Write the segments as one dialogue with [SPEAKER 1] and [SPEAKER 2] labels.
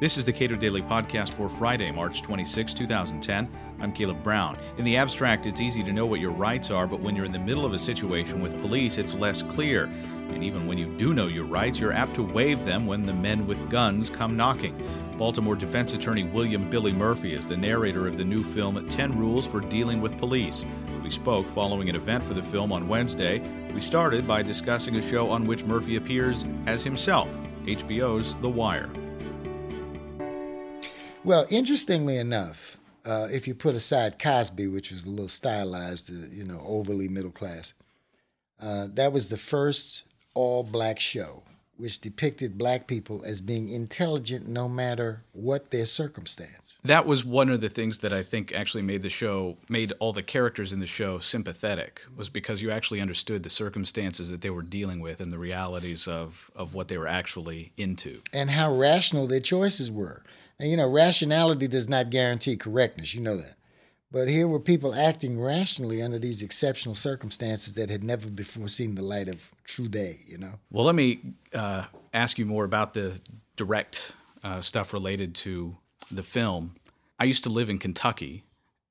[SPEAKER 1] This is the Cato Daily Podcast for Friday, March 26, 2010. I'm Caleb Brown. In the abstract, it's easy to know what your rights are, but when you're in the middle of a situation with police, it's less clear. And even when you do know your rights, you're apt to waive them when the men with guns come knocking. Baltimore defense attorney William Billy Murphy is the narrator of the new film 10 Rules for Dealing with Police. We spoke following an event for the film on Wednesday. We started by discussing a show on which Murphy appears as himself HBO's The Wire.
[SPEAKER 2] Well, interestingly enough, uh, if you put aside Cosby, which was a little stylized, uh, you know, overly middle class, uh, that was the first all black show which depicted black people as being intelligent no matter what their circumstance.
[SPEAKER 1] That was one of the things that I think actually made the show, made all the characters in the show sympathetic, was because you actually understood the circumstances that they were dealing with and the realities of, of what they were actually into.
[SPEAKER 2] And how rational their choices were. And you know, rationality does not guarantee correctness. You know that. But here were people acting rationally under these exceptional circumstances that had never before seen the light of true day, you know?
[SPEAKER 1] Well, let me uh, ask you more about the direct uh, stuff related to the film. I used to live in Kentucky,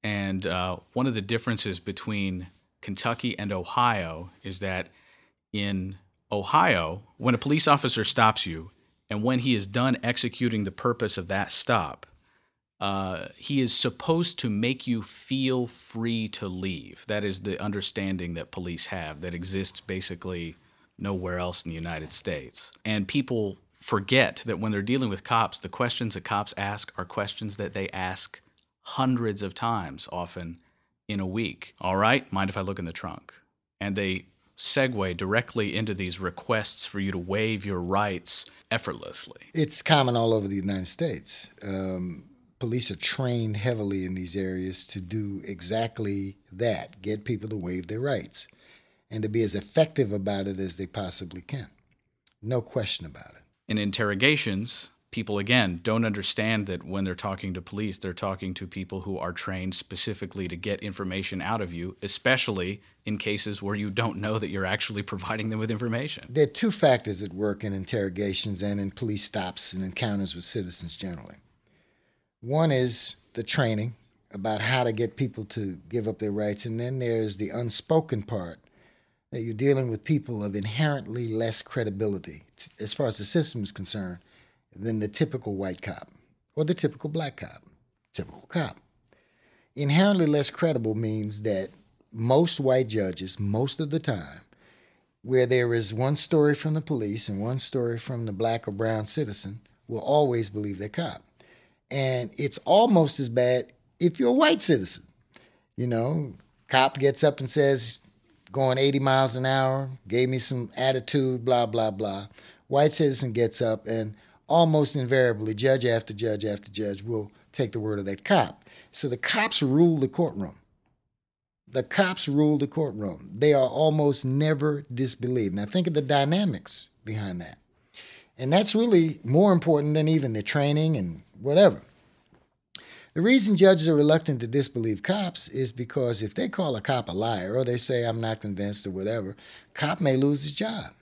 [SPEAKER 1] and uh, one of the differences between Kentucky and Ohio is that in Ohio, when a police officer stops you, and when he is done executing the purpose of that stop, uh, he is supposed to make you feel free to leave. That is the understanding that police have that exists basically nowhere else in the United States. And people forget that when they're dealing with cops, the questions that cops ask are questions that they ask hundreds of times, often in a week. All right, mind if I look in the trunk? And they segue directly into these requests for you to waive your rights effortlessly.
[SPEAKER 2] It's common all over the United States. Um, police are trained heavily in these areas to do exactly that get people to waive their rights and to be as effective about it as they possibly can. No question about it.
[SPEAKER 1] In interrogations, people again don't understand that when they're talking to police, they're talking to people who are trained specifically to get information out of you, especially in cases where you don't know that you're actually providing them with information.
[SPEAKER 2] There are two factors at work in interrogations and in police stops and encounters with citizens generally. One is the training about how to get people to give up their rights, and then there's the unspoken part that you're dealing with people of inherently less credibility, as far as the system is concerned, than the typical white cop or the typical black cop, typical cop. Inherently less credible means that most white judges, most of the time, where there is one story from the police and one story from the black or brown citizen, will always believe the cop. And it's almost as bad if you're a white citizen. You know, cop gets up and says, going 80 miles an hour, gave me some attitude, blah, blah, blah. White citizen gets up and almost invariably, judge after judge after judge will take the word of that cop. So the cops rule the courtroom. The cops rule the courtroom. They are almost never disbelieved. Now think of the dynamics behind that. And that's really more important than even the training and whatever. The reason judges are reluctant to disbelieve cops is because if they call a cop a liar or they say, I'm not convinced or whatever, cop may lose his job,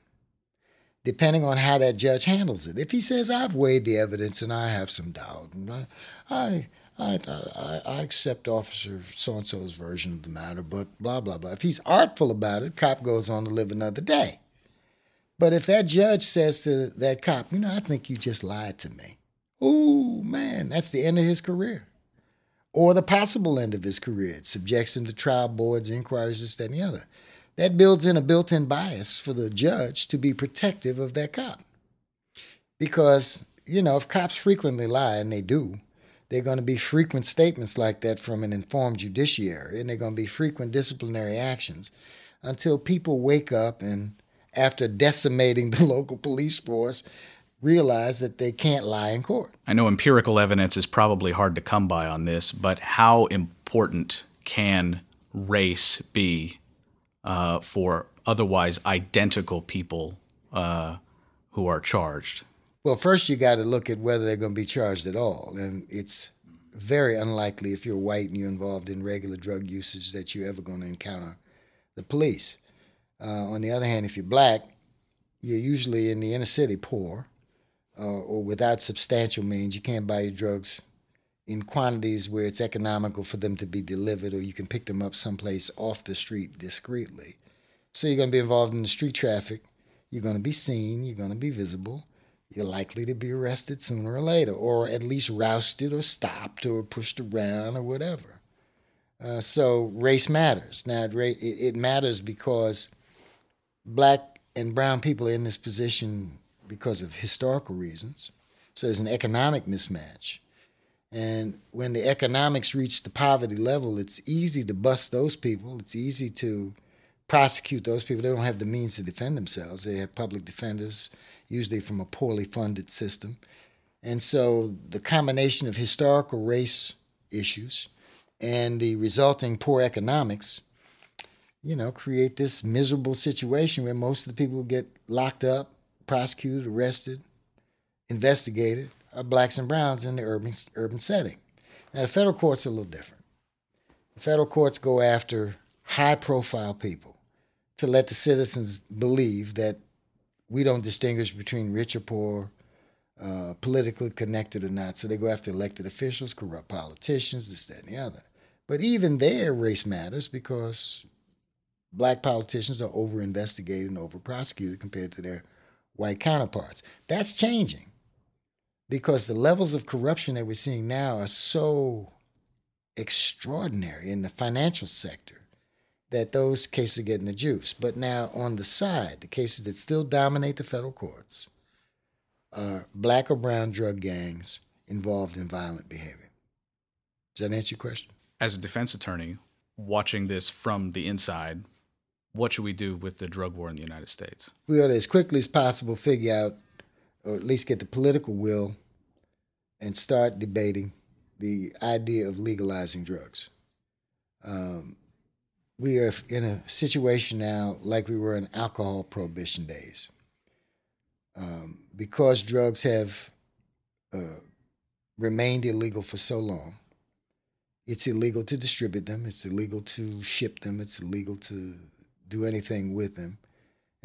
[SPEAKER 2] depending on how that judge handles it. If he says, I've weighed the evidence and I have some doubt, and I, I, I, I, I accept Officer so and so's version of the matter, but blah, blah, blah. If he's artful about it, cop goes on to live another day. But if that judge says to that cop, you know, I think you just lied to me, oh man, that's the end of his career or the possible end of his career. It subjects him to trial boards, inquiries, this, that, and the other. That builds in a built in bias for the judge to be protective of that cop. Because, you know, if cops frequently lie, and they do, they're going to be frequent statements like that from an informed judiciary, and they're going to be frequent disciplinary actions until people wake up and, after decimating the local police force, realize that they can't lie in court.
[SPEAKER 1] I know empirical evidence is probably hard to come by on this, but how important can race be uh, for otherwise identical people uh, who are charged?
[SPEAKER 2] Well, first you got to look at whether they're going to be charged at all, and it's very unlikely if you're white and you're involved in regular drug usage that you're ever going to encounter the police. Uh, on the other hand, if you're black, you're usually in the inner city poor uh, or without substantial means. You can't buy your drugs in quantities where it's economical for them to be delivered, or you can pick them up someplace off the street discreetly. So you're going to be involved in the street traffic. You're going to be seen. You're going to be visible. You're likely to be arrested sooner or later, or at least rousted or stopped or pushed around or whatever. Uh, so race matters. Now, it, it matters because black and brown people are in this position because of historical reasons. So there's an economic mismatch. And when the economics reach the poverty level, it's easy to bust those people. It's easy to prosecute those people. They don't have the means to defend themselves. They have public defenders, usually from a poorly funded system. And so the combination of historical race issues and the resulting poor economics, you know, create this miserable situation where most of the people get locked up, prosecuted, arrested, investigated are blacks and browns in the urban urban setting. Now the federal courts are a little different. The federal courts go after high profile people to let the citizens believe that we don't distinguish between rich or poor, uh, politically connected or not. So they go after elected officials, corrupt politicians, this, that, and the other. But even there, race matters because black politicians are over investigated and over prosecuted compared to their white counterparts. That's changing because the levels of corruption that we're seeing now are so extraordinary in the financial sector that those cases are getting the juice. But now on the side, the cases that still dominate the federal courts are black or brown drug gangs involved in violent behavior. Does that answer your question?
[SPEAKER 1] As a defense attorney, watching this from the inside, what should we do with the drug war in the United States?
[SPEAKER 2] We ought to, as quickly as possible, figure out, or at least get the political will and start debating the idea of legalizing drugs. Um, we are in a situation now like we were in alcohol prohibition days. Um, because drugs have uh, remained illegal for so long, it's illegal to distribute them, it's illegal to ship them, it's illegal to do anything with them.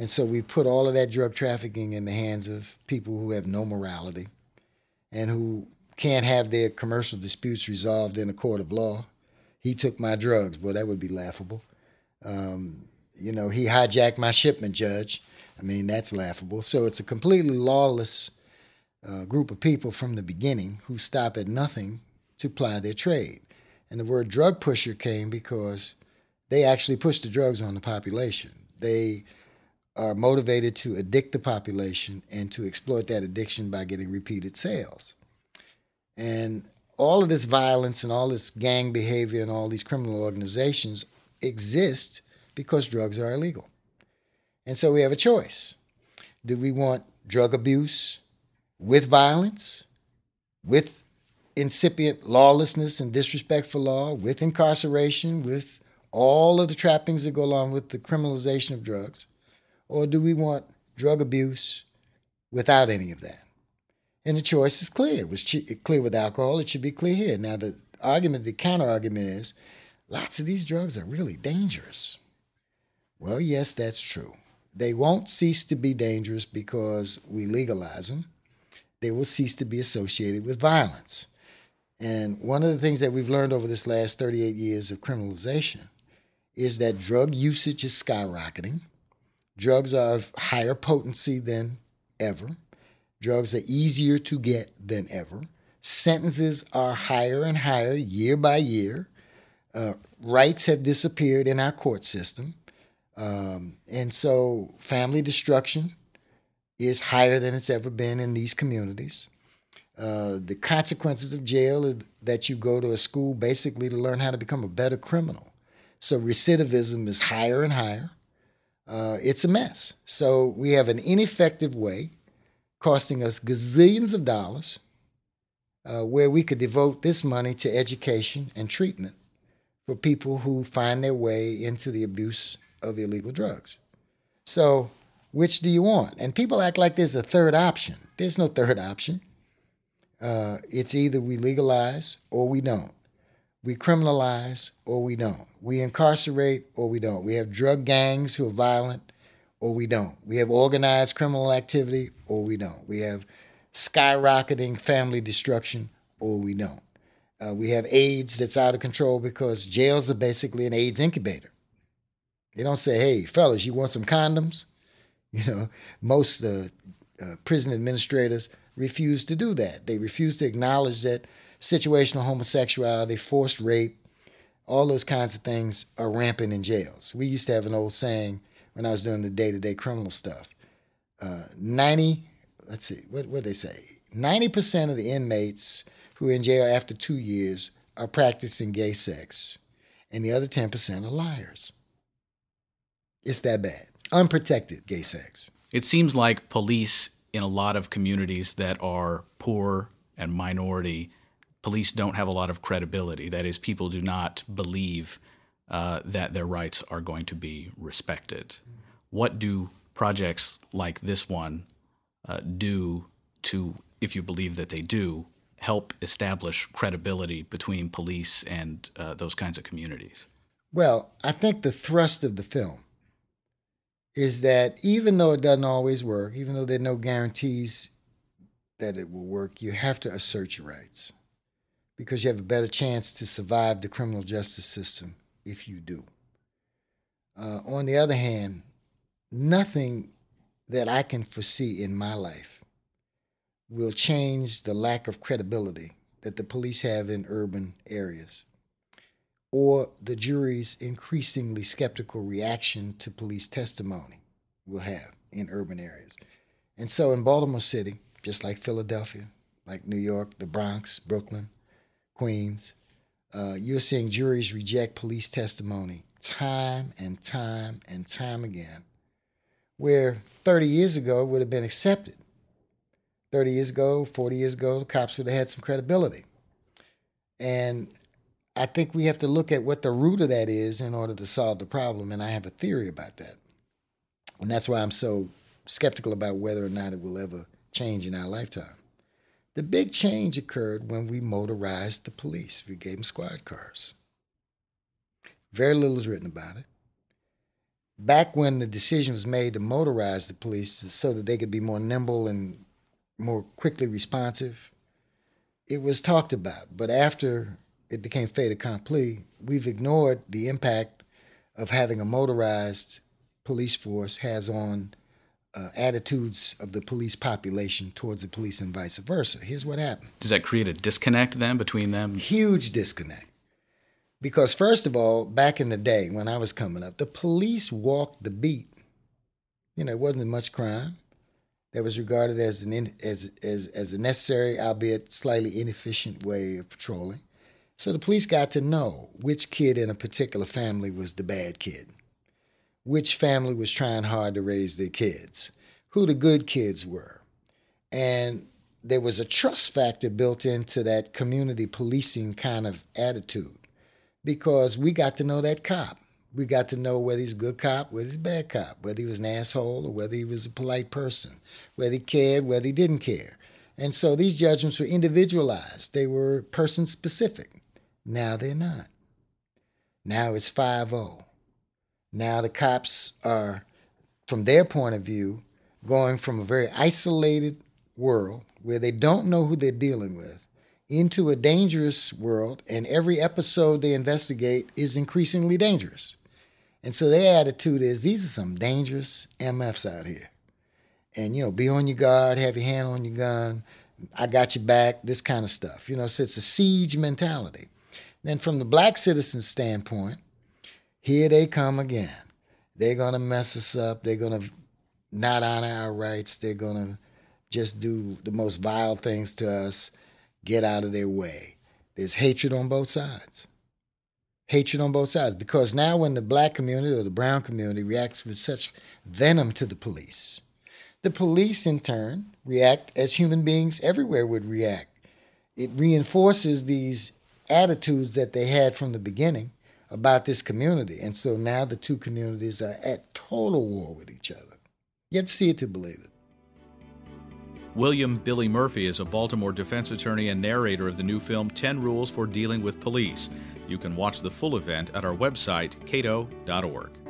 [SPEAKER 2] And so we put all of that drug trafficking in the hands of people who have no morality and who can't have their commercial disputes resolved in a court of law he took my drugs. Well, that would be laughable. Um, you know, he hijacked my shipment, Judge. I mean, that's laughable. So it's a completely lawless uh, group of people from the beginning who stop at nothing to ply their trade. And the word drug pusher came because they actually push the drugs on the population. They are motivated to addict the population and to exploit that addiction by getting repeated sales. And all of this violence and all this gang behavior and all these criminal organizations exist because drugs are illegal. And so we have a choice. Do we want drug abuse with violence, with incipient lawlessness and disrespect for law, with incarceration, with all of the trappings that go along with the criminalization of drugs? Or do we want drug abuse without any of that? And the choice is clear. It was clear with alcohol. It should be clear here. Now, the argument, the counter argument is lots of these drugs are really dangerous. Well, yes, that's true. They won't cease to be dangerous because we legalize them. They will cease to be associated with violence. And one of the things that we've learned over this last 38 years of criminalization is that drug usage is skyrocketing. Drugs are of higher potency than ever. Drugs are easier to get than ever. Sentences are higher and higher year by year. Uh, rights have disappeared in our court system. Um, and so family destruction is higher than it's ever been in these communities. Uh, the consequences of jail is that you go to a school basically to learn how to become a better criminal. So recidivism is higher and higher. Uh, it's a mess. So we have an ineffective way costing us gazillions of dollars, uh, where we could devote this money to education and treatment for people who find their way into the abuse of illegal drugs. So, which do you want? And people act like there's a third option. There's no third option. Uh, it's either we legalize or we don't. We criminalize or we don't. We incarcerate or we don't. We have drug gangs who are violent or we don't. We have organized criminal activity or we don't. We have skyrocketing family destruction or we don't. Uh, we have AIDS that's out of control because jails are basically an AIDS incubator. They don't say, hey, fellas, you want some condoms? You know, most uh, uh, prison administrators refuse to do that. They refuse to acknowledge that situational homosexuality, forced rape, all those kinds of things are rampant in jails. We used to have an old saying when I was doing the day to day criminal stuff. Uh, 90, let's see, what what they say? 90% of the inmates who are in jail after two years are practicing gay sex, and the other 10% are liars. It's that bad. Unprotected gay sex.
[SPEAKER 1] It seems like police in a lot of communities that are poor and minority, police don't have a lot of credibility. That is, people do not believe uh, that their rights are going to be respected. What do projects like this one uh, do to, if you believe that they do, help establish credibility between police and uh, those kinds of communities?
[SPEAKER 2] Well, I think the thrust of the film is that even though it doesn't always work, even though there are no guarantees that it will work, you have to assert your rights because you have a better chance to survive the criminal justice system if you do. Uh, on the other hand, nothing that I can foresee in my life will change the lack of credibility that the police have in urban areas or the jury's increasingly skeptical reaction to police testimony will have in urban areas. And so in Baltimore City, just like Philadelphia, like New York, the Bronx, Brooklyn, Queens, uh, you're seeing juries reject police testimony time and time and time again, where 30 years ago it would have been accepted. 30 years ago, 40 years ago, the cops would have had some credibility. And I think we have to look at what the root of that is in order to solve the problem. And I have a theory about that. And that's why I'm so skeptical about whether or not it will ever change in our lifetime. The big change occurred when we motorized the police. We gave them squad cars. Very little is written about it. Back when the decision was made to motorize the police so that they could be more nimble and more quickly responsive, it was talked about. But after it became fait accompli, we've ignored the impact of having a motorized police force has on uh, attitudes of the police population towards the police and vice versa. Here's what happened.
[SPEAKER 1] Does that create a disconnect then between them?
[SPEAKER 2] Huge disconnect. Because, first of all, back in the day when I was coming up, the police walked the beat. You know, it wasn't much crime that was regarded as, an in, as, as, as a necessary, albeit slightly inefficient way of patrolling. So the police got to know which kid in a particular family was the bad kid, which family was trying hard to raise their kids, who the good kids were. And there was a trust factor built into that community policing kind of attitude because we got to know that cop. We got to know whether he's a good cop, whether he's a bad cop, whether he was an asshole or whether he was a polite person, whether he cared, whether he didn't care. And so these judgments were individualized, they were person specific. Now they're not. Now it's 5 0. Now the cops are, from their point of view, going from a very isolated world where they don't know who they're dealing with into a dangerous world, and every episode they investigate is increasingly dangerous. And so their attitude is these are some dangerous MFs out here. And, you know, be on your guard, have your hand on your gun, I got your back, this kind of stuff. You know, so it's a siege mentality. Then, from the black citizen's standpoint, here they come again. They're going to mess us up. They're going to not honor our rights. They're going to just do the most vile things to us, get out of their way. There's hatred on both sides. Hatred on both sides. Because now, when the black community or the brown community reacts with such venom to the police, the police, in turn, react as human beings everywhere would react. It reinforces these attitudes that they had from the beginning about this community. And so now the two communities are at total war with each other. You have to see it to believe it.
[SPEAKER 1] William Billy Murphy is a Baltimore defense attorney and narrator of the new film 10 Rules for Dealing with Police. You can watch the full event at our website, cato.org.